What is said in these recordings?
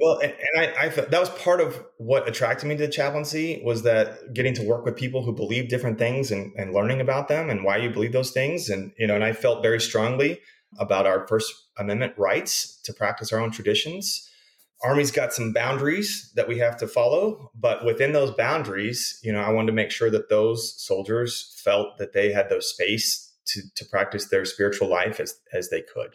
Well, and, and I, I that was part of what attracted me to the chaplaincy was that getting to work with people who believe different things and, and learning about them and why you believe those things. And, you know, and I felt very strongly about our First Amendment rights to practice our own traditions. Army's got some boundaries that we have to follow, but within those boundaries, you know, I wanted to make sure that those soldiers felt that they had the space to, to practice their spiritual life as, as they could.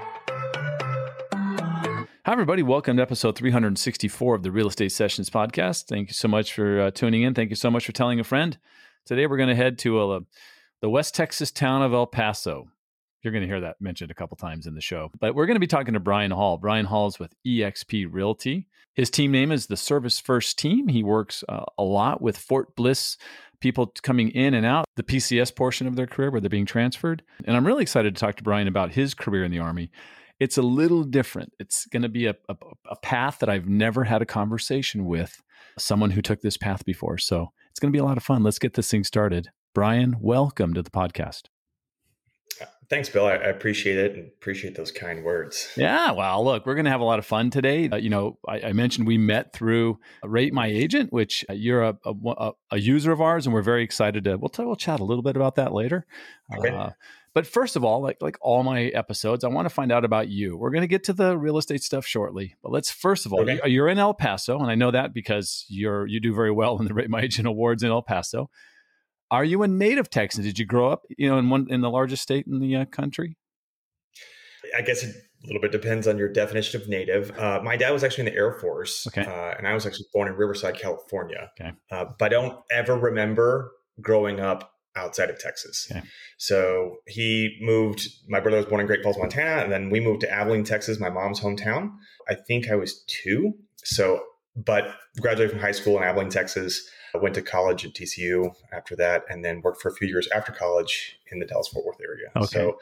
Hi, everybody. Welcome to episode 364 of the Real Estate Sessions podcast. Thank you so much for uh, tuning in. Thank you so much for telling a friend. Today, we're going to head to uh, the West Texas town of El Paso. You're going to hear that mentioned a couple times in the show. But we're going to be talking to Brian Hall. Brian Hall is with eXp Realty. His team name is the Service First Team. He works uh, a lot with Fort Bliss people coming in and out, the PCS portion of their career where they're being transferred. And I'm really excited to talk to Brian about his career in the Army it's a little different. It's going to be a, a, a, path that I've never had a conversation with someone who took this path before. So it's going to be a lot of fun. Let's get this thing started. Brian, welcome to the podcast. Thanks, Bill. I, I appreciate it and appreciate those kind words. Yeah. Well, look, we're going to have a lot of fun today. Uh, you know, I, I, mentioned we met through Rate My Agent, which uh, you're a, a, a, user of ours, and we're very excited to. We'll, t- we'll chat a little bit about that later. Okay. Uh, but first of all, like like all my episodes, I want to find out about you. We're going to get to the real estate stuff shortly, but let's first of all, okay. you're in El Paso, and I know that because you're you do very well in the Rate My Agent Awards in El Paso. Are you a native Texan? Did you grow up, you know, in one in the largest state in the uh, country? I guess it a little bit depends on your definition of native. Uh, my dad was actually in the Air Force, okay. uh, and I was actually born in Riverside, California. Okay. Uh, but I don't ever remember growing up outside of Texas. Okay. So he moved. My brother was born in Great Falls, Montana, and then we moved to Abilene, Texas, my mom's hometown. I think I was two. So, but graduated from high school in Abilene, Texas. I went to college at TCU after that, and then worked for a few years after college in the Dallas Fort Worth area. Okay. So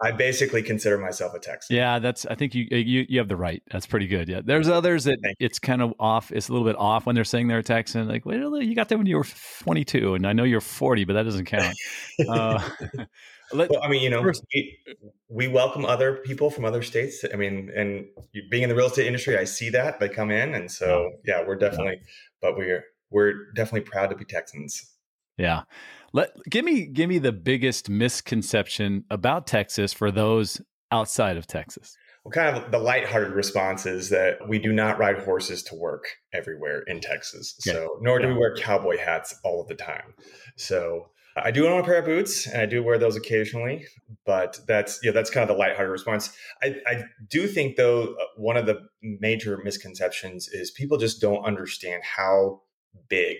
I basically consider myself a Texan. Yeah, that's. I think you you you have the right. That's pretty good. Yeah, there's others that it's kind of off. It's a little bit off when they're saying they're a Texan. Like, well, you got that when you were 22, and I know you're 40, but that doesn't count. uh, let, well, I mean, you know, we, we, welcome other people from other states. I mean, and being in the real estate industry, I see that they come in, and so yeah, we're definitely. Yeah. But we're we're definitely proud to be Texans. Yeah. Let give me give me the biggest misconception about Texas for those outside of Texas. Well, kind of the lighthearted response is that we do not ride horses to work everywhere in Texas. So nor do yeah. we wear cowboy hats all of the time. So I do own a pair of boots and I do wear those occasionally, but that's yeah, that's kind of the lighthearted response. I, I do think though uh, one of the major misconceptions is people just don't understand how big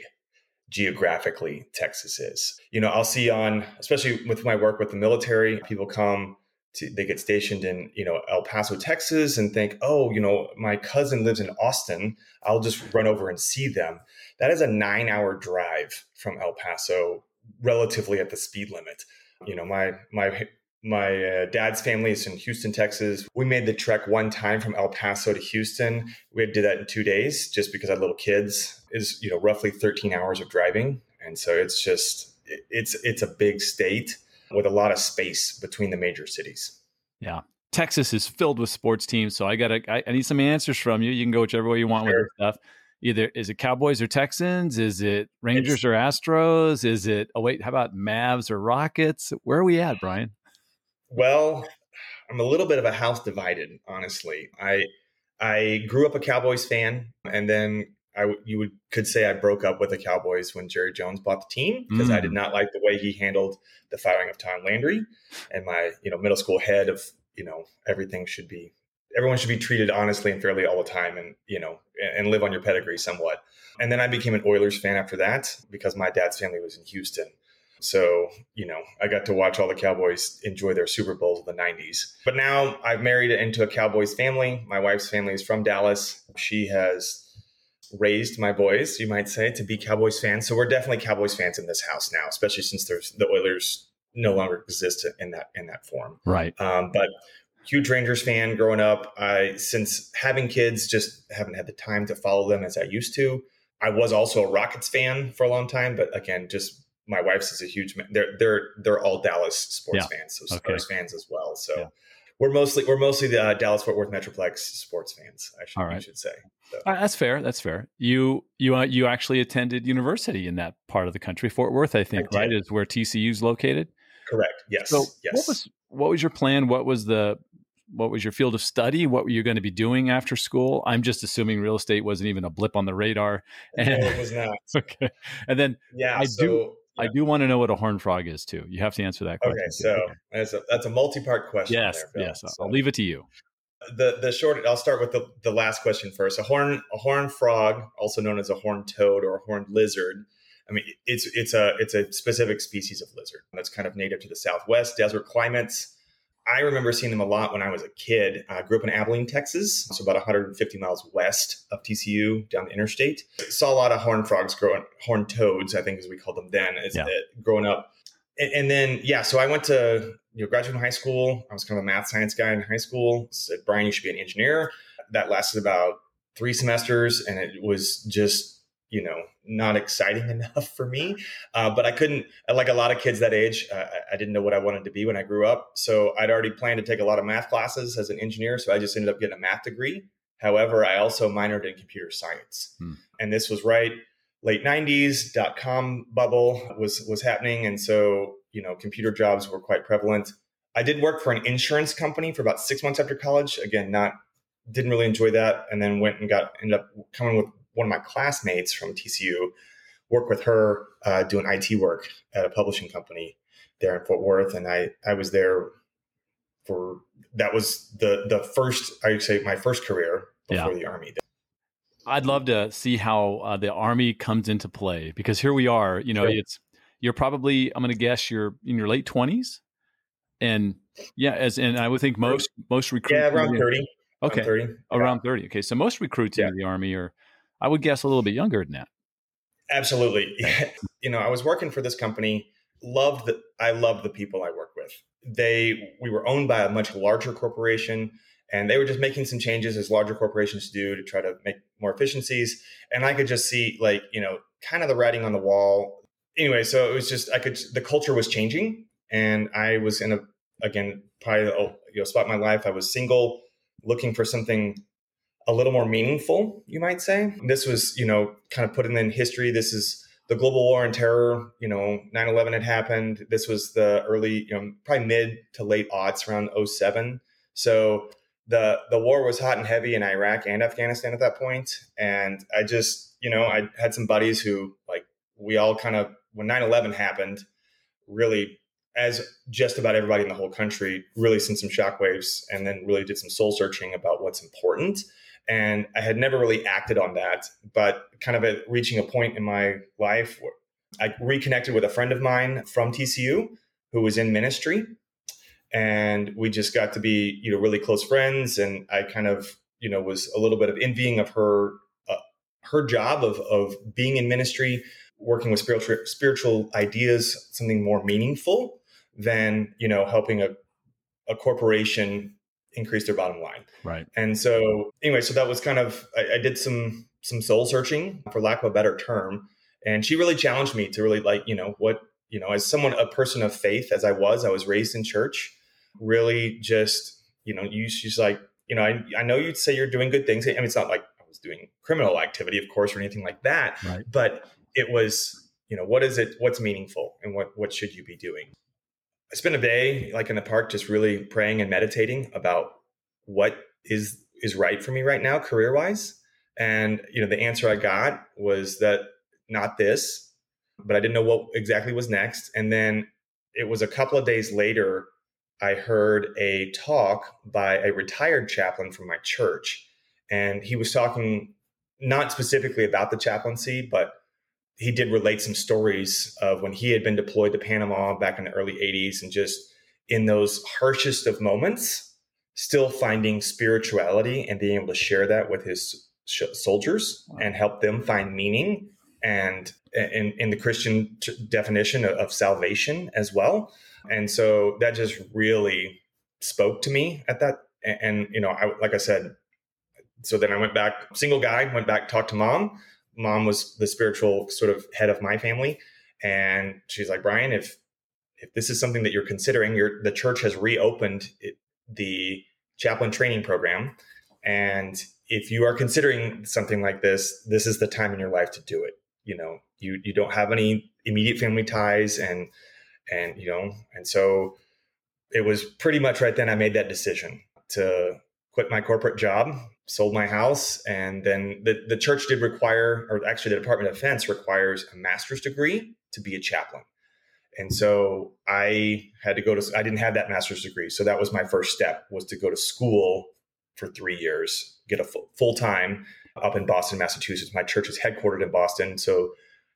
geographically Texas is. You know, I'll see on, especially with my work with the military, people come to, they get stationed in, you know, El Paso, Texas and think, oh, you know, my cousin lives in Austin. I'll just run over and see them. That is a nine hour drive from El Paso, relatively at the speed limit. You know, my, my my uh, dad's family is in Houston, Texas. We made the trek one time from El Paso to Houston. We did that in two days just because I had little kids. Is you know roughly 13 hours of driving, and so it's just it's it's a big state with a lot of space between the major cities. Yeah. Texas is filled with sports teams, so I got I, I need some answers from you. You can go whichever way you want sure. with this stuff. Either is it Cowboys or Texans? Is it Rangers it's, or Astros? Is it oh wait, how about Mavs or Rockets? Where are we at, Brian? Well, I'm a little bit of a house divided, honestly. I I grew up a Cowboys fan, and then I you would could say I broke up with the Cowboys when Jerry Jones bought the team because mm. I did mm. not like the way he handled the firing of Tom Landry, and my you know middle school head of you know everything should be everyone should be treated honestly and fairly all the time, and you know and live on your pedigree somewhat. And then I became an Oilers fan after that because my dad's family was in Houston. So, you know, I got to watch all the Cowboys enjoy their Super Bowls of the 90s. But now I've married into a Cowboys family. My wife's family is from Dallas. She has raised my boys, you might say, to be Cowboys fans. So we're definitely Cowboys fans in this house now, especially since there's the Oilers no longer exist in that in that form. Right. Um, but huge Rangers fan growing up. I since having kids, just haven't had the time to follow them as I used to. I was also a Rockets fan for a long time, but again, just my wife's is a huge. They're they're they're all Dallas sports yeah. fans, so okay. Fans as well. So yeah. we're mostly we're mostly the uh, Dallas Fort Worth Metroplex sports fans. I should, right. should say. So. Uh, that's fair. That's fair. You you uh, you actually attended university in that part of the country, Fort Worth, I think, I right? Is where TCU is located. Correct. Yes. So yes. what was what was your plan? What was the what was your field of study? What were you going to be doing after school? I'm just assuming real estate wasn't even a blip on the radar. And, no, it was not. okay. And then yeah, I so, do yeah. I do want to know what a horn frog is too. You have to answer that question. Okay, so okay. that's a that's a multi-part question. Yes, there, yes. So, I'll leave it to you. The the short I'll start with the, the last question first. A horn a horn frog, also known as a horned toad or a horned lizard. I mean, it's it's a it's a specific species of lizard that's kind of native to the Southwest desert climates. I remember seeing them a lot when I was a kid. I grew up in Abilene, Texas, so about 150 miles west of TCU down the interstate. Saw a lot of horned frogs growing, horned toads, I think as we called them then, as, yeah. uh, growing up. And, and, then, yeah, so I went to you know, graduate from high school. I was kind of a math science guy in high school. Said, Brian, you should be an engineer. That lasted about three semesters, and it was just you know not exciting enough for me. Uh, but i couldn't like a lot of kids that age uh, i didn't know what i wanted to be when i grew up. So i'd already planned to take a lot of math classes as an engineer so i just ended up getting a math degree. However i also minored in computer science. Hmm. and this was right late 90s dot com bubble was was happening. And so you know computer jobs were quite prevalent. I did work for an insurance company for about six months after college. Again not didn't really enjoy that. And then went and got ended up coming with one of my classmates from TCU worked with her uh, doing IT work at a publishing company there in Fort Worth, and I I was there for that was the the first I would say my first career before yeah. the army. I'd love to see how uh, the army comes into play because here we are. You know, sure. it's you're probably I'm going to guess you're in your late twenties, and yeah, as and I would think most most recruits yeah around thirty. Okay, around 30. Around 30. Okay, so most recruits yeah. into the army are I would guess a little bit younger than that. Absolutely. you know, I was working for this company, loved that I loved the people I work with. They we were owned by a much larger corporation and they were just making some changes as larger corporations do to try to make more efficiencies and I could just see like, you know, kind of the writing on the wall. Anyway, so it was just I could the culture was changing and I was in a again probably oh, you know spot my life. I was single, looking for something a little more meaningful, you might say. This was, you know, kind of putting in history. This is the global war on terror. You know, 9 11 had happened. This was the early, you know, probably mid to late aughts around 07. So the the war was hot and heavy in Iraq and Afghanistan at that point. And I just, you know, I had some buddies who, like, we all kind of, when 9 11 happened, really as just about everybody in the whole country really sent some shockwaves and then really did some soul searching about what's important and I had never really acted on that, but kind of at reaching a point in my life I reconnected with a friend of mine from TCU who was in ministry. And we just got to be, you know, really close friends. And I kind of, you know, was a little bit of envying of her, uh, her job of, of being in ministry, working with spiritual, spiritual ideas, something more meaningful than, you know, helping a, a corporation increase their bottom line. Right. And so anyway, so that was kind of I, I, did some some soul searching for lack of a better term. And she really challenged me to really like, you know, what, you know, as someone, a person of faith as I was, I was raised in church, really just, you know, you she's like, you know, I, I know you'd say you're doing good things. I mean, it's not like I was doing criminal activity, of course, or anything like that. Right. But it was, you know, what is it, what's meaningful and what what should you be doing? I spent a day like in the park just really praying and meditating about what is is right for me right now career wise and you know the answer i got was that not this but i didn't know what exactly was next. And then it was a couple of days later i heard a talk by a retired chaplain from my church. And he was talking not specifically about the chaplaincy but he did relate some stories of when he had been deployed to Panama back in the early 80s and just in those harshest of moments, still finding spirituality and being able to share that with his soldiers and help them find meaning and in, in the Christian t- definition of, of salvation as well. And so that just really spoke to me at that. And, and you know, I, like I said, so then I went back, single guy, went back, talked to mom. Mom was the spiritual sort of head of my family. And she's like, Brian, if if this is something that you're considering, your the church has reopened it, the chaplain training program, and if you are considering something like this, this is the time in your life to do it. You know, you you don't have any immediate family ties, and and you know, and so it was pretty much right then I made that decision to quit my corporate job, sold my house, and then the, the church did require, or actually the Department of Defense requires a master's degree to be a chaplain. And so I had to go to, I didn't have that master's degree. So that was my first step was to go to school for three years, get a full time up in Boston, Massachusetts. My church is headquartered in Boston. So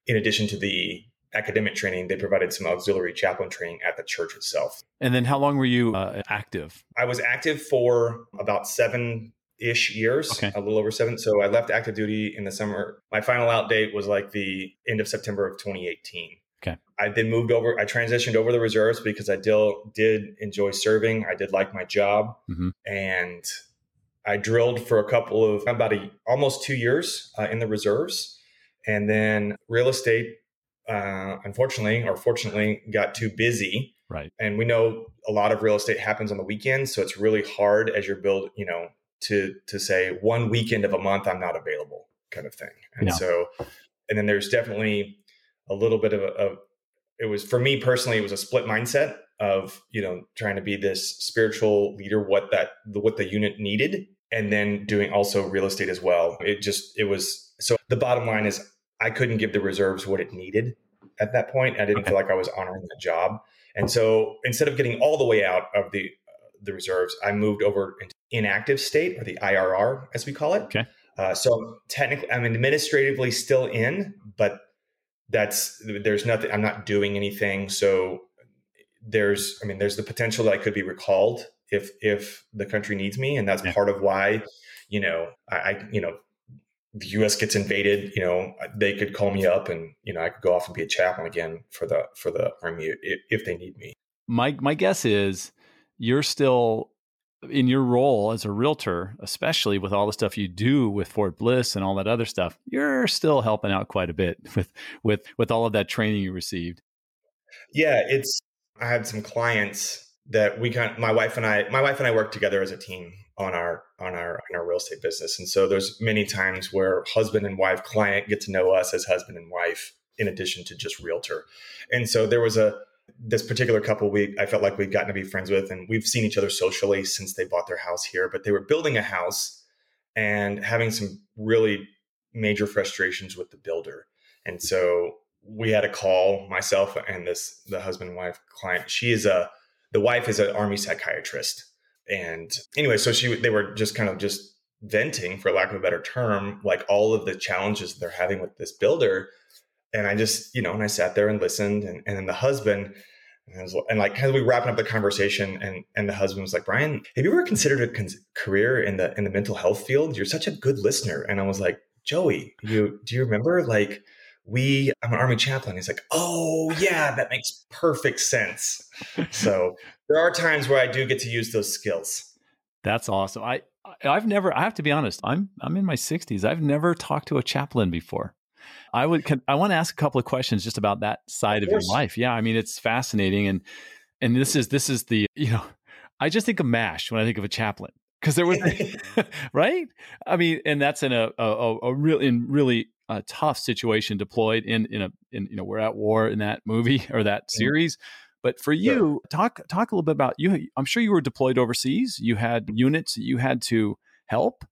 in addition to the academic training, they provided some auxiliary chaplain training at the church itself. And then how long were you uh, active? I was active for about seven ish years, okay. a little over seven. So I left active duty in the summer. My final out date was like the end of September of 2018. Okay. I then moved over. I transitioned over the reserves because I did did enjoy serving. I did like my job, mm-hmm. and I drilled for a couple of about a, almost two years uh, in the reserves, and then real estate uh, unfortunately or fortunately got too busy. Right. And we know a lot of real estate happens on the weekends, so it's really hard as you're build, you know, to to say one weekend of a month I'm not available kind of thing. And so and then there's definitely a little bit of a, of it was for me personally it was a split mindset of, you know, trying to be this spiritual leader what that what the unit needed and then doing also real estate as well. It just it was so the bottom line is I couldn't give the reserves what it needed at that point. I didn't okay. feel like I was honoring the job. And so instead of getting all the way out of the the reserves, I moved over into inactive state or the IRR as we call it. Okay. Uh, so technically, I'm administratively still in, but that's there's nothing. I'm not doing anything. So there's, I mean, there's the potential that I could be recalled if if the country needs me, and that's yeah. part of why, you know, I, I you know the U.S. gets invaded, you know, they could call me up, and you know, I could go off and be a chaplain again for the for the army if, if they need me. My my guess is you're still in your role as a realtor, especially with all the stuff you do with Fort Bliss and all that other stuff. You're still helping out quite a bit with with with all of that training you received. Yeah, it's. I had some clients that we kind. My wife and I. My wife and I work together as a team on our on our on our real estate business. And so there's many times where husband and wife client get to know us as husband and wife in addition to just realtor. And so there was a this particular couple we I felt like we'd gotten to be friends with and we've seen each other socially since they bought their house here, but they were building a house and having some really major frustrations with the builder. And so we had a call myself and this the husband and wife client. She is a the wife is an army psychiatrist and anyway, so she they were just kind of just venting, for lack of a better term, like all of the challenges they're having with this builder. And I just, you know, and I sat there and listened, and, and then the husband, and, was, and like as we wrapping up the conversation, and and the husband was like, Brian, have you ever considered a con- career in the in the mental health field? You're such a good listener. And I was like, Joey, you do you remember like we I'm an army chaplain. He's like, oh yeah, that makes perfect sense. so there are times where I do get to use those skills. That's awesome. I I've never. I have to be honest. I'm I'm in my 60s. I've never talked to a chaplain before. I would. Can, I want to ask a couple of questions just about that side of, of your life. Yeah, I mean it's fascinating, and and this is this is the you know, I just think of Mash when I think of a chaplain because there was right. I mean, and that's in a a, a real in really a tough situation deployed in in a in you know we're at war in that movie or that series. Mm-hmm but for you, talk talk a little bit about you. I'm sure you were deployed overseas. You had units that you had to help,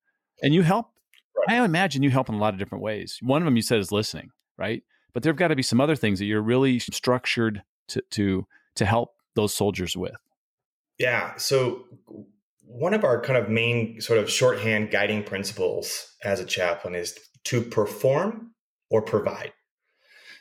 and you help. I imagine you help in a lot of different ways. One of them you said is listening, right? But there've got to be some other things that you're really structured to to to help those soldiers with. Yeah. So one of our kind of main sort of shorthand guiding principles as a chaplain is to perform or provide.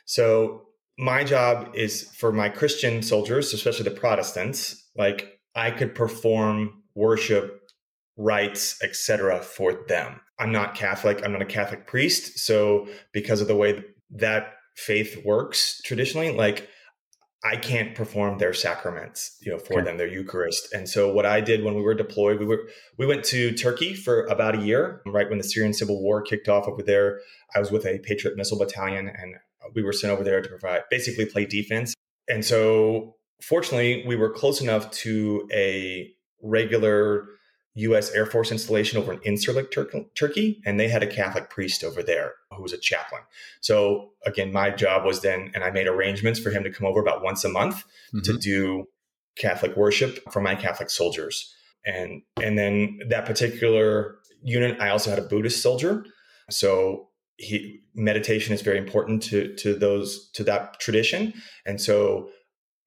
So my job is for my Christian soldiers, especially the Protestants, like I could perform worship rites, etc., for them. I'm not Catholic. I'm not a Catholic priest. So because of the way that faith works traditionally, like I can't perform their sacraments, you know, for okay. them, their Eucharist. And so what I did when we were deployed, we were we went to Turkey for about a year, right when the Syrian civil war kicked off over there. I was with a Patriot missile battalion and we were sent over there to provide basically play defense. And so fortunately, we were close enough to a regular U.S. Air Force installation over in Incirlik, Tur- Turkey, and they had a Catholic priest over there who was a chaplain. So again, my job was then, and I made arrangements for him to come over about once a month mm-hmm. to do Catholic worship for my Catholic soldiers. And and then that particular unit, I also had a Buddhist soldier. So he meditation is very important to to those to that tradition, and so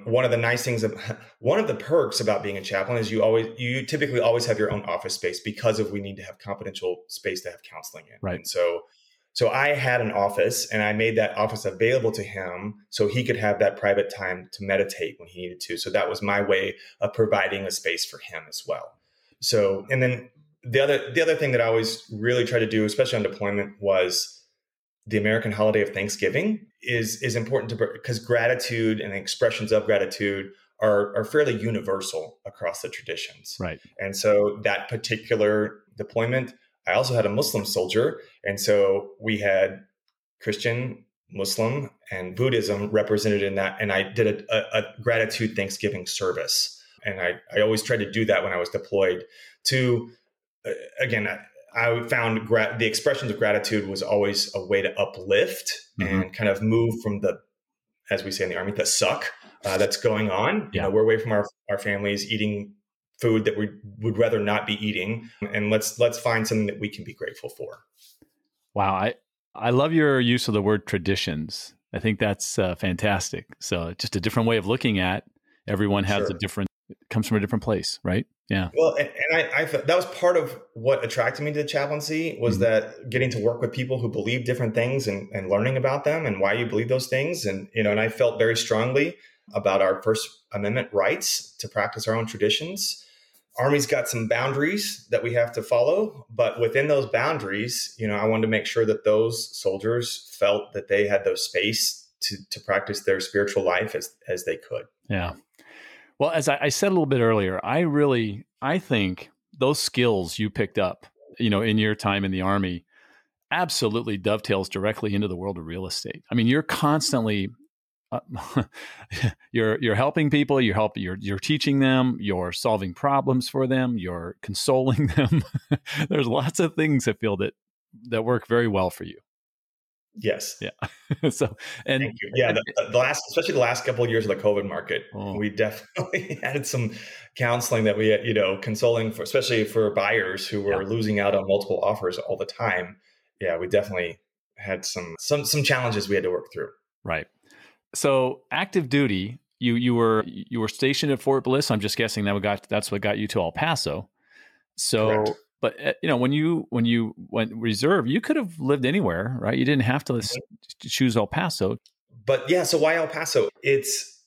one of the nice things of one of the perks about being a chaplain is you always you typically always have your own office space because of we need to have confidential space to have counseling in. Right. And so so i had an office and i made that office available to him so he could have that private time to meditate when he needed to. So that was my way of providing a space for him as well. So and then the other the other thing that i always really try to do especially on deployment was the American holiday of Thanksgiving is is important to because gratitude and expressions of gratitude are are fairly universal across the traditions. Right. And so that particular deployment, I also had a Muslim soldier, and so we had Christian, Muslim, and Buddhism represented in that, and I did a, a, a gratitude Thanksgiving service. And I, I always tried to do that when I was deployed to, uh, again, I found gra- the expressions of gratitude was always a way to uplift mm-hmm. and kind of move from the, as we say in the army, the suck uh, that's going on. Yeah. You know, we're away from our, our families eating food that we would rather not be eating. And let's, let's find something that we can be grateful for. Wow. I, I love your use of the word traditions. I think that's uh, fantastic. So just a different way of looking at everyone has sure. a different comes from a different place, right? Yeah. Well, and, and I, I, that was part of what attracted me to the chaplaincy was mm-hmm. that getting to work with people who believe different things and, and learning about them and why you believe those things. And, you know, and I felt very strongly about our First Amendment rights to practice our own traditions. Army's got some boundaries that we have to follow, but within those boundaries, you know, I wanted to make sure that those soldiers felt that they had the space to, to practice their spiritual life as, as they could. Yeah. Well, as I, I said a little bit earlier, I really I think those skills you picked up, you know, in your time in the army, absolutely dovetails directly into the world of real estate. I mean, you're constantly uh, you're you're helping people, you're helping you're you're teaching them, you're solving problems for them, you're consoling them. There's lots of things I feel that that work very well for you. Yes. Yeah. so, and yeah, the, the, last, especially the last couple of years of the COVID market, oh. we definitely had some counseling that we, you know, consoling for, especially for buyers who were yeah. losing out on multiple offers all the time. Yeah, we definitely had some some some challenges we had to work through. Right. So, active duty, you you were you were stationed at Fort Bliss. I'm just guessing that what got that's what got you to El Paso. So. Correct but uh, you know when you when you went reserve you could have lived anywhere right? You didn't have to mm-hmm. choose el paso. But yeah so why el paso? It's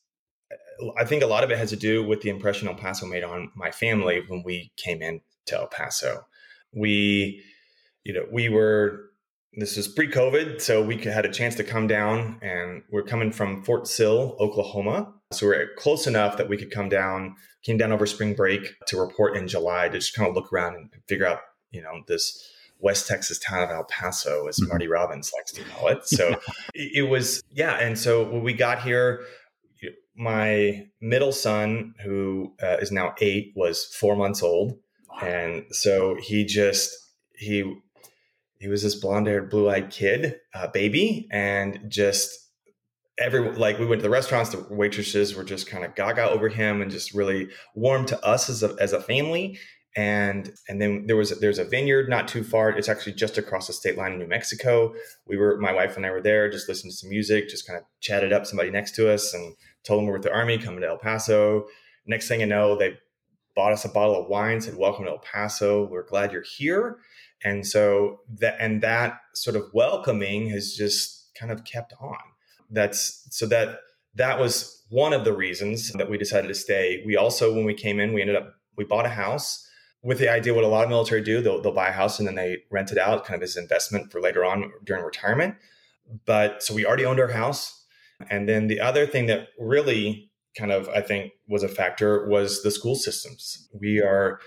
uh, i think a lot of it has to do with the impression el paso made on my family when we came in to el paso. We you know we were this was pre-covid so we had a chance to come down and we're coming from fort sill oklahoma so we're close enough that we could come down came down over spring break to report in July to just kind of look around and figure out, you know, this West Texas town of El Paso, as mm-hmm. Marty Robbins likes to call it. So it was, yeah. And so when we got here, my middle son, who uh, is now eight, was four months old. And so he just, he, he was this blonde haired, blue eyed kid, uh, baby, and just every like we went to the restaurants the waitresses were just kind of gaga over him and just really warm to us as a, as a family. And and then there was there's a vineyard not too far it's actually just across the state line in new mexico. We were my wife and i were there just listening to some music just kind of chatted up somebody next to us and told them we're with the army coming to el paso. Next thing you know they bought us a bottle of wine said welcome to el paso. We're glad you're here. And so that and that sort of welcoming has just kind of kept on that's so that that was one of the reasons that we decided to stay. We also, when we came in, we ended up we bought a house with the idea what a lot of military do, they'll, they'll buy a house and then they rent it out kind of as investment for later on during retirement. But so we already owned our house. And then the other thing that really kind of, I think, was a factor was the school systems. We are,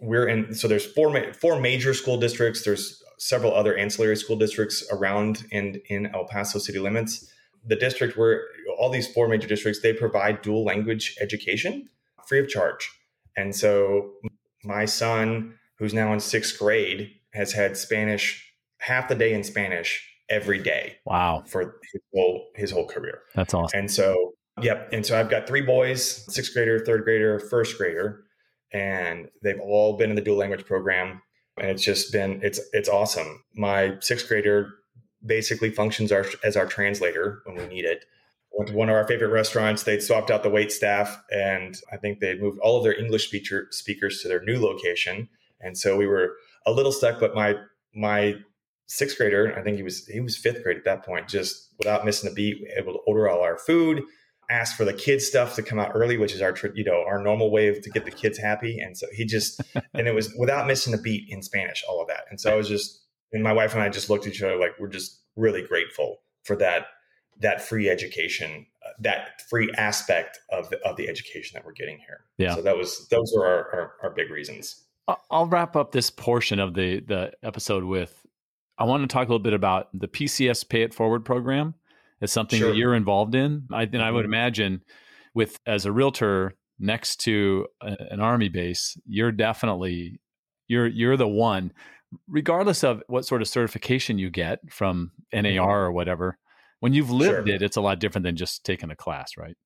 we're in, so there's four, four major school districts. There's several other ancillary school districts around and in El Paso city limits. The district where all these four major districts, they provide dual language education free of charge. And so my son, who's now in sixth grade, has had Spanish half the day in Spanish every day. Wow. For his whole his whole career. That's awesome. And so yep. And so I've got three boys, sixth grader, third grader, first grader, and they've all been in the dual language program. And it's just been it's it's awesome. My sixth grader basically functions our, as our translator when we need it went to one of our favorite restaurants. They'd swapped out the wait staff, and I think they'd moved all of their English speaker speakers to their new location. And so we were a little stuck. But my my sixth grader, I think he was he was fifth grade at that point, just without missing a beat, able to order all our food, ask for the kids stuff to come out early, which is our you know our normal way of, to get the kids happy. And so he just and it was without missing a beat in Spanish, all of that. And so I was just and my wife and I just looked at each other like we're just really grateful for that that free education, uh, that free aspect of the, of the education that we're getting here. Yeah. So that was those are our, our, our big reasons. I'll wrap up this portion of the the episode with I want to talk a little bit about the PCS Pay It Forward program. It's something sure. that you're involved in. I, and I would mm-hmm. imagine with as a realtor next to a, an army base, you're definitely you're you're the one regardless of what sort of certification you get from NAR mm-hmm. or whatever when you've lived sure. it, it's a lot different than just taking a class, right?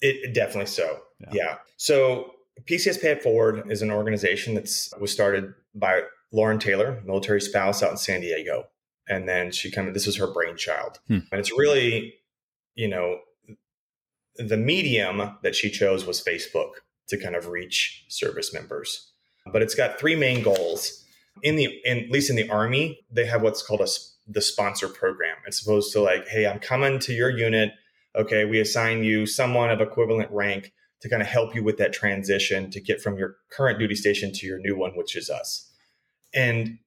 It definitely so. Yeah. yeah. So PCS Pay It Forward is an organization that's was started by Lauren Taylor, military spouse out in San Diego. And then she kind of this was her brainchild. Hmm. And it's really, you know, the medium that she chose was Facebook to kind of reach service members. But it's got three main goals. In the in at least in the army, they have what's called a the sponsor program. It's supposed to like, hey, I'm coming to your unit. Okay, we assign you someone of equivalent rank to kind of help you with that transition to get from your current duty station to your new one, which is us. And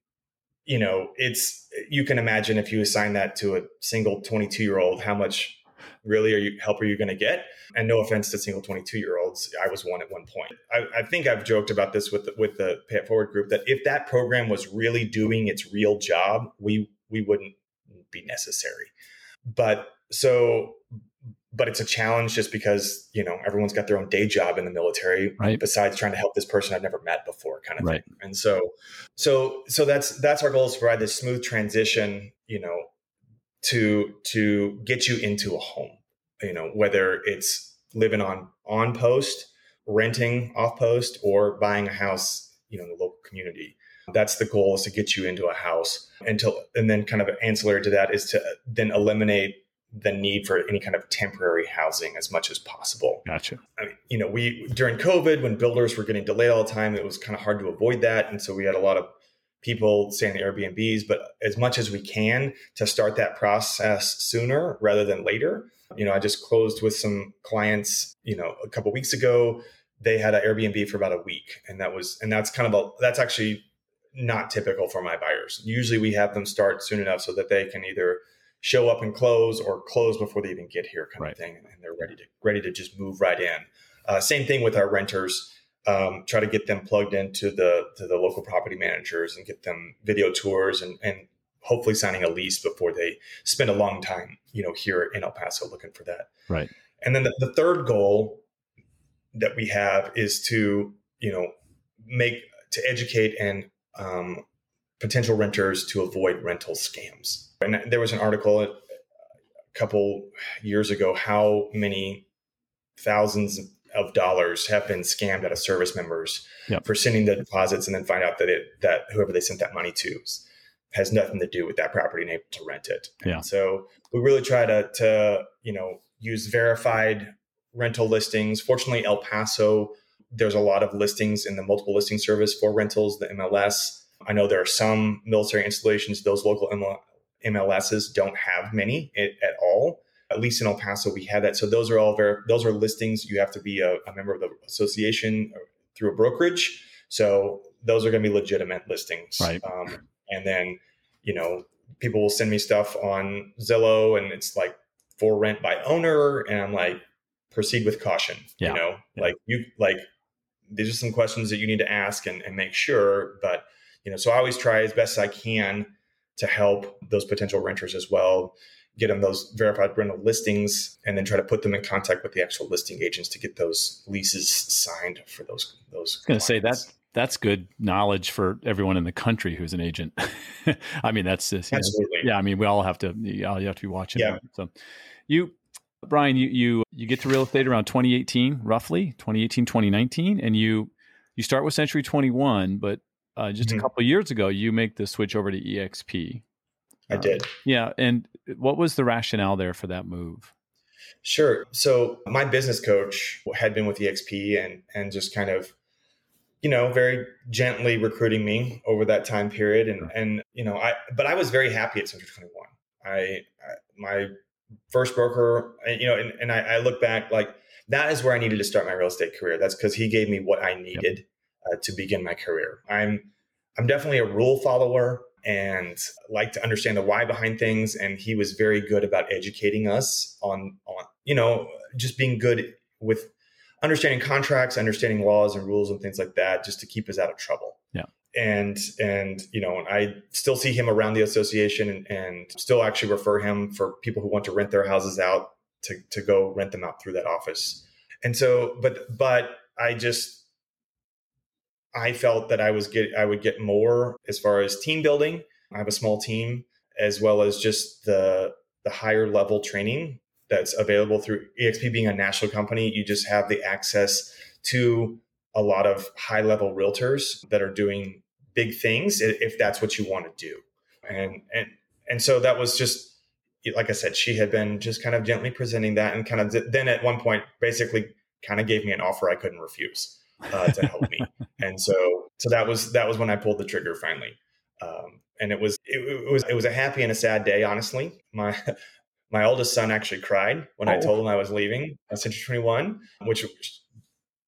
you know, it's you can imagine if you assign that to a single 22 year old, how much really are you help are you going to get? And no offense to single 22 year olds, I was one at one point. I, I, think I've joked about this with the, with the Pay It Forward group that if that program was really doing its real job, we we wouldn't be necessary. But so, but it's a challenge just because you know everyone's got their own day job in the military right. besides trying to help this person i've never met before kind of right. thing and so so so that's that's our goal is to provide this smooth transition you know to to get you into a home you know whether it's living on on post renting off post or buying a house you know in the local community that's the goal is to get you into a house until, and then kind of ancillary to that is to uh, then eliminate the need for any kind of temporary housing as much as possible. Gotcha. I mean, you know, we during COVID when builders were getting delayed all the time, it was kind of hard to avoid that, and so we had a lot of people staying in the Airbnbs. But as much as we can to start that process sooner rather than later. You know, I just closed with some clients, you know, a couple weeks ago. They had an Airbnb for about a week, and that was, and that's kind of a that's actually not typical for my buyers. Usually we have them start soon enough so that they can either show up and close or close before they even get here kind right. of thing. And they're ready to ready to just move right in. Uh, same thing with our renters. Um, try to get them plugged into the to the local property managers and get them video tours and, and hopefully signing a lease before they spend a long time, you know, here in El Paso looking for that. Right. And then the, the third goal that we have is to, you know, make to educate and um, potential renters to avoid rental scams. And there was an article a couple years ago how many thousands of dollars have been scammed out of service members yep. for sending the deposits and then find out that it that whoever they sent that money to has nothing to do with that property and able to rent it. Yeah. And so we really try to to you know use verified rental listings. Fortunately, El Paso there's a lot of listings in the multiple listing service for rentals, the MLS. I know there are some military installations, those local MLSs don't have many at all. At least in El Paso, we have that. So those are all very, those are listings. You have to be a, a member of the association through a brokerage So those are going to be legitimate listings. Right. Um, and then, you know, people will send me stuff on Zillow and it's like for rent by owner. And I'm like, proceed with caution. Yeah. You know, Yeah. like you, like, these are some questions that you need to ask and, and make sure. But, you know, so I always try as best as I can to help those potential renters as well get them those verified rental listings and then try to put them in contact with the actual listing agents to get those leases signed for those those I was going to say that that's good knowledge for everyone in the country who's an agent. I mean, that's just, you know, absolutely yeah. I mean, we all have to, you all have to be watching. Yeah. that. So you, Brian, you, you, you get to real estate around 2018, roughly 2018, 2019, and you, you start with Century 21, but uh, just a Mhm. couple of years ago, you make the switch over to EXP. I Um, did. Yeah. And what was the rationale there for that move? Sure. So my business coach had been with EXP and and just kind of, you know, very gently recruiting me over that time period. And and you know, I but I was very happy at Century Twenty One. I, I my first broker, you know, and, and I, I look back like that is where I needed to start my real estate career. That's because he gave me what I needed uh, to begin my career. I'm I'm definitely a rule follower and like to understand the why behind things. And he was very good about educating us on on you know just being good with understanding contracts, understanding laws and rules and things like that, just to keep us out of trouble. Yeah. And and you know, I still see him around the association and, and still actually refer him for people who want to rent their houses out to to go rent them out through that office. And so, but but I just I felt that I was get I would get more as far as team building. I have a small team as well as just the the higher level training that's available through EXP being a national company. You just have the access to a lot of high level realtors that are doing big things if that's what you want to do. And and and so that was just like I said, she had been just kind of gently presenting that and kind of then at one point basically kind of gave me an offer I couldn't refuse uh, to help me. And so so that was that was when I pulled the trigger finally. Um, and it was it, it was it was a happy and a sad day, honestly. My my oldest son actually cried when I Oh. told him I was leaving at Century 21, which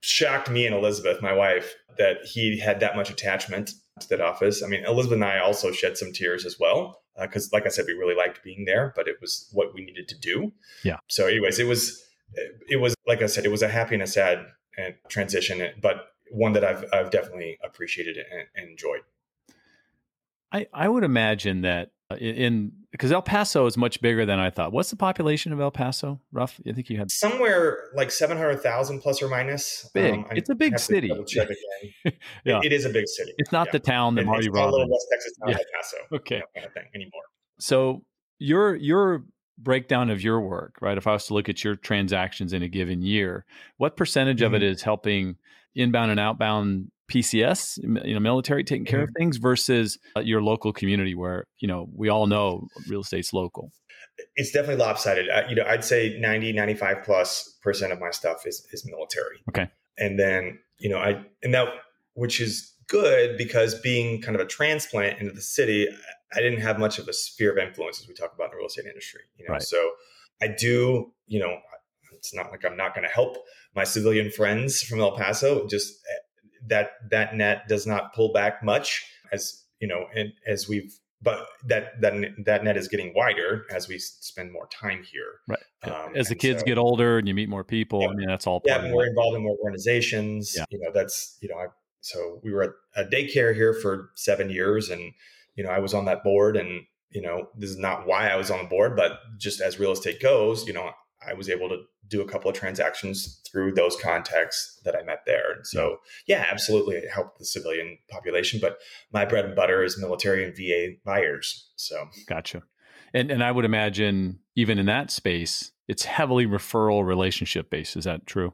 shocked me and Elizabeth, my wife, that he had that much attachment to that office. I mean, Elizabeth and I also shed some tears as well because, like I said, we really liked being there, but it was what we needed to do. Yeah. So, anyways, it was it was like I said, it was a happy and a sad uh, transition, but one that I've I've definitely appreciated and, and enjoyed. I, I would imagine that uh, in because El Paso is much bigger than I thought. What's the population of El Paso? Rough? I think you had Somewhere like seven hundred thousand plus or minus. Big. I It's a big city. again. It- it is a big city. It's not Yeah. the town that And Marty a little West Texas town, Yeah. El Paso. Okay. kind of thing anymore. So your your breakdown of your work, right? If I was to look at your transactions in a given year, what percentage of it Mm-hmm. is helping inbound and outbound PCS, you know, military taking care of Mm-hmm. things versus uh, your local community where, you know, we all know real estate's local. It's definitely lopsided. Uh, you know, I'd say 90, 95 plus percent of my stuff is, is military. Okay. And then, you know, I, and that, which is good because being kind of a transplant into the city, I didn't have much of a sphere of influence as we talk about in the real estate industry, you know? Right. So I do, you know, it's not like I'm not going to help my civilian friends from El Paso. Just eh, that, that net does not pull back much as, you know, and as we've, but that, that, that net is getting wider as we spend more time here. Right. Um, As the kids so- get older and you meet more people, Yeah. I mean, that's all yeah, part we're involved in more organizations. Yeah. You know, that's you know, I so we were at a daycare here for seven years, and you know, I was on that board, and you know, this is not why I was on the board, but just as real estate goes, you know, I was able to do a couple of transactions through those contacts that I met there, and so yeah, absolutely, it helped the civilian population. But my bread and butter is military and VA buyers, so Gotcha. And and I would imagine even in that space, it's heavily referral relationship based. Is that true?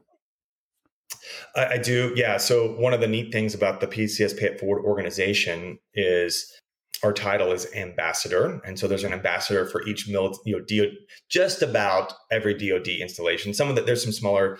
I, I do, yeah. So one of the neat things about the PCS Pay It Forward organization is our title is ambassador, and so there's an ambassador for each mil, you know, just about every DoD installation. Some of the there's some smaller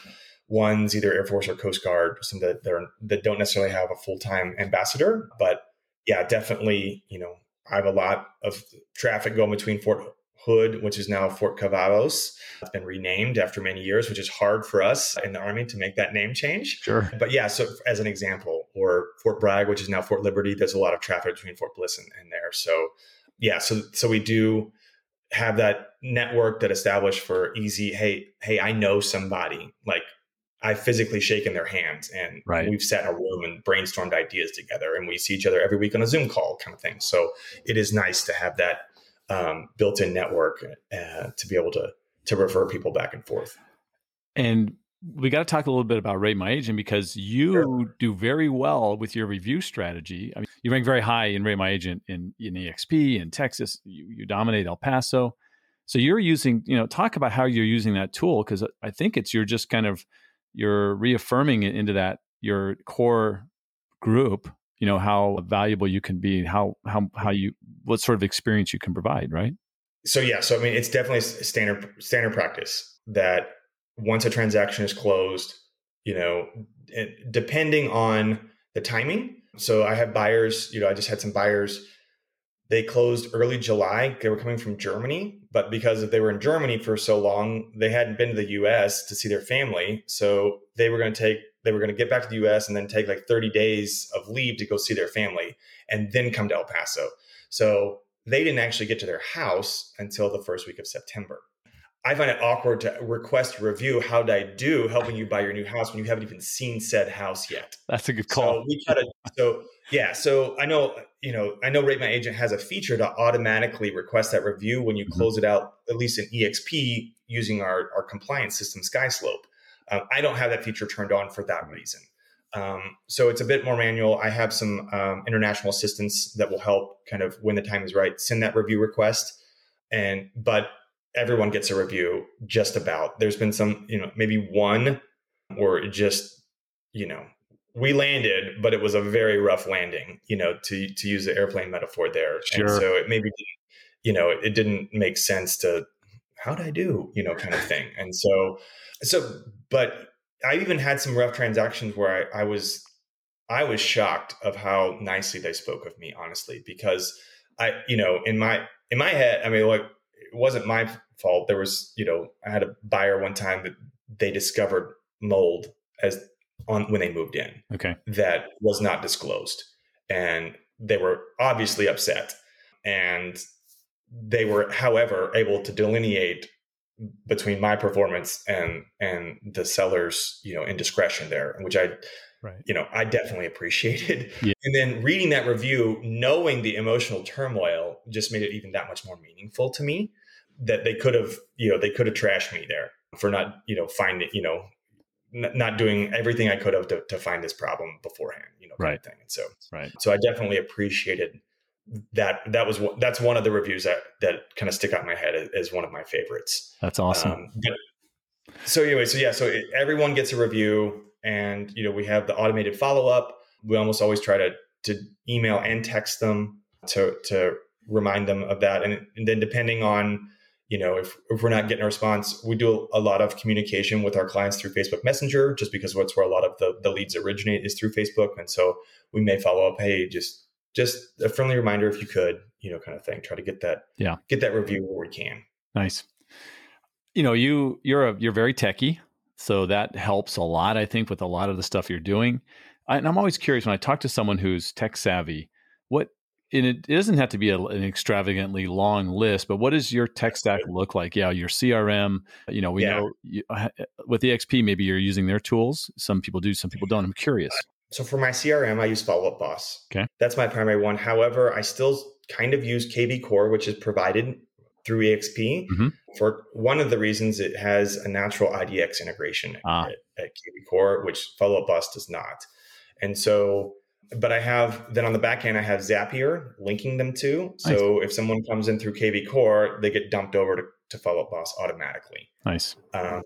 ones, either Air Force or Coast Guard, some that that don't necessarily have a full time ambassador, but yeah, definitely, you know, I have a lot of traffic going between Fort Hood, which is now Fort Cavazos. It's been renamed after many years, which is hard for us in the Army to make that name change. Sure. But yeah, so as an example, or Fort Bragg, which is now Fort Liberty, there's a lot of traffic between Fort Bliss and, and there. So yeah, so so we do have that network that established for easy, hey, hey, I know somebody. Like I've physically shaken their hands and right. we've sat in a room and brainstormed ideas together and we see each other every week on a Zoom call kind of thing. So it is nice to have that um, built-in network uh, to be able to to refer people back and forth. And we got to talk a little bit about rate my agent because you sure. do very well with your review strategy. I mean, you rank very high in rate my agent in in EXP in Texas. You, you dominate El Paso. So you're using, you know, talk about how you're using that tool because I think it's you're just kind of you're reaffirming it into that your core group you know how valuable you can be how how how you what sort of experience you can provide right so yeah so i mean it's definitely standard standard practice that once a transaction is closed you know eh, depending on the timing so i have buyers you know i just had some buyers they closed early July. They were coming from Germany, but because they were in Germany for so long, they hadn't been to the US to see their family. So they were going to take, they were going to get back to the US and then take like 30 days of leave to go see their family and then come to El Paso. So they didn't actually get to their house until the first week of September. I find it awkward to request a review. How did I do helping you buy your new house when you haven't even seen said house yet? That's a good call. So we to, so yeah, so I know, you know, I know Rate My Agent has a feature to automatically request that review when you mm-hmm. close it out, at least in EXP using our, our compliance system, SkySlope. Um, I don't have that feature turned on for that reason. Um, so it's a bit more manual. I have some um, international assistance that will help kind of when the time is right, send that review request. And, but everyone gets a review just about. There's been some, you know, maybe one or just, you know, we landed, but it was a very rough landing, you know, to to use the airplane metaphor there. Sure. And so it maybe you know, it didn't make sense to how did I do, you know, kind of thing. And so so but I even had some rough transactions where I, I was I was shocked of how nicely they spoke of me, honestly, because I, you know, in my in my head, I mean, like it wasn't my fault. There was, you know, I had a buyer one time that they discovered mold as on when they moved in. Okay. That was not disclosed. And they were obviously upset. And they were, however, able to delineate between my performance and and the seller's, you know, indiscretion there, which I right. you know, I definitely appreciated. Yeah. And then reading that review, knowing the emotional turmoil just made it even that much more meaningful to me that they could have, you know, they could have trashed me there for not, you know, finding, you know, n- not doing everything I could have to, to find this problem beforehand, you know, right. thing. And so, right. So I definitely appreciated that. That was that's one of the reviews that that kind of stick out in my head as, one of my favorites. That's awesome. Um, but, so anyway, so yeah, so it, everyone gets a review, and you know we have the automated follow up. We almost always try to to email and text them to to remind them of that, and, and then depending on you know, if, if we're not getting a response, we do a lot of communication with our clients through Facebook Messenger, just because that's where a lot of the, the leads originate is through Facebook. And so we may follow up, hey, just just a friendly reminder if you could, you know, kind of thing. Try to get that, yeah, get that review where we can. Nice. You know, you you're a you're very techy, so that helps a lot. I think with a lot of the stuff you're doing. I, and I'm always curious when I talk to someone who's tech savvy, what and it doesn't have to be a, an extravagantly long list, but what does your tech stack look like? Yeah, your CRM. You know, we yeah. know you, uh, with EXP, maybe you're using their tools. Some people do, some people don't. I'm curious. So for my CRM, I use Follow Up Boss. Okay, that's my primary one. However, I still kind of use KV Core, which is provided through EXP. Mm-hmm. For one of the reasons it has a natural IDX integration ah. at, at KV Core, which Follow Up Boss does not. And so but I have then on the back end, I have Zapier linking them to. So nice. if someone comes in through KV Core, they get dumped over to, to Follow Up Boss automatically. Nice. Um,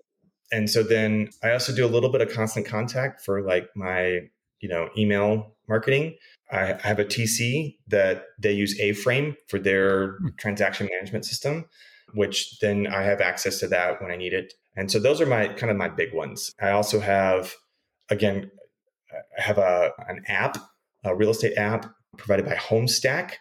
and so then I also do a little bit of constant contact for like my, you know, email marketing. I, I have a TC that they use A-Frame for their hmm. transaction management system, which then I have access to that when I need it. And so those are my kind of my big ones. I also have, again, I have a an app, a real estate app provided by Homestack,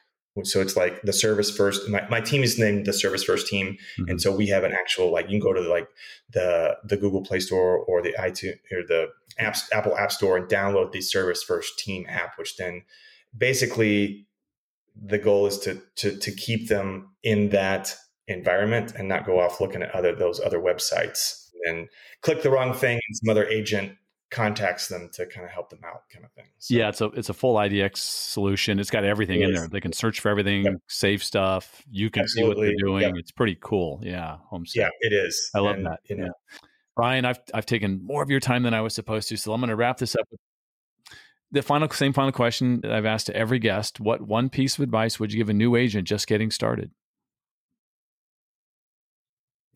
So it's like the service first. My, my team is named the service first team, mm-hmm. and so we have an actual like you can go to the, like the the Google Play Store or the iTunes or the apps, Apple App Store and download the service first team app, which then basically the goal is to to to keep them in that environment and not go off looking at other those other websites and click the wrong thing and some other agent contacts them to kind of help them out kind of thing so, yeah it's a it's a full idx solution. It's got everything it in there. They can search for everything yep. save stuff. You can Absolutely. see what they're doing. Yep. it's pretty cool. Yeah yeah it is i love and, that. you know yeah. brian i've i've taken more of your time than i was supposed to so i'm going to wrap this up. With the final same final question that i've asked to every guest what one piece of advice would you give a new agent just getting started?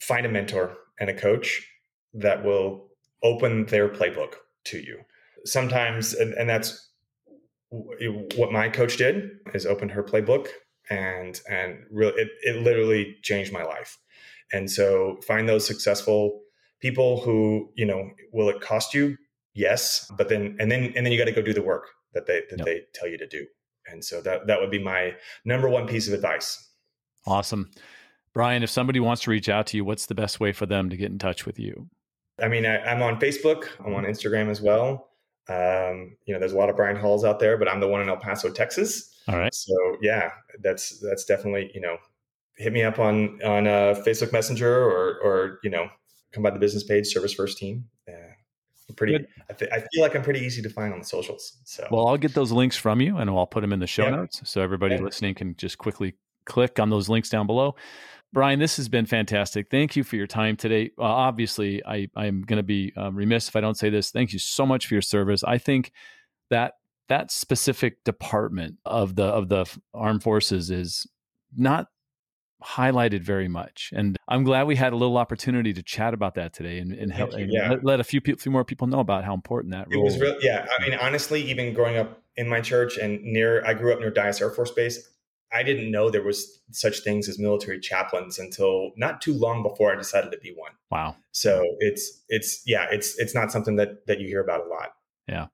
Find a mentor and a coach that will open their playbook to you. Sometimes, and, and that's what my coach did is opened her playbook and and really it, it literally changed my life. And so find those successful people who you know will it cost you? Yes but then and then and then you got to go do the work that they that yep. they tell you to do. And so that that would be my number one piece of advice. Awesome. Brian if somebody wants to reach out to you what's the best way for them to get in touch with you I mean, I, am on Facebook. I'm on Instagram as well. Um, you know, there's a lot of Brian Halls out there, but I'm the one in El Paso, Texas. All right. So yeah, that's that's definitely you know, hit me up on on uh, Facebook Messenger or or you know, come by the business page, Service First Team. Yeah, pretty. I, th- I, feel like I'm pretty easy to find on the socials. So well, I'll get those links from you, and I'll put them in the show yeah. notes, so everybody yeah. listening can just quickly click on those links down below. Brian, this has been fantastic. Thank you for your time today. Uh, obviously, I, I'm going to be um, remiss if I don't say this. Thank you so much for your service. I think that that specific department of the of the armed forces is not highlighted very much, and I'm glad we had a little opportunity to chat about that today and, and, help, and yeah. let, let, a few people, few more people know about how important that. It was real, yeah. I mean, honestly, even growing up in my church and near, I grew up near Dyess Air Force Base. I didn't know there was such things as military chaplains until not too long before I decided to be one. Wow. So it's it's yeah, it's it's not something that that you hear about a lot. Yeah.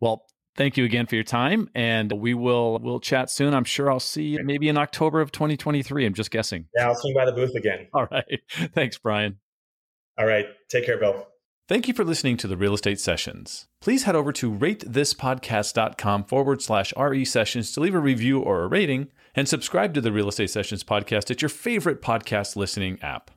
Well, thank you again for your time and we will we'll chat soon. I'm sure I'll see you maybe in October of 2023. I'm just guessing. Yeah, I'll swing by the booth again. All right. Thanks, Brian. All right. Take care, Bill. Thank you for listening to the Real Estate Sessions. Please head over to ratethispodcast.com forward slash RE sessions to leave a review or a rating and subscribe to the Real Estate Sessions podcast at your favorite podcast listening app.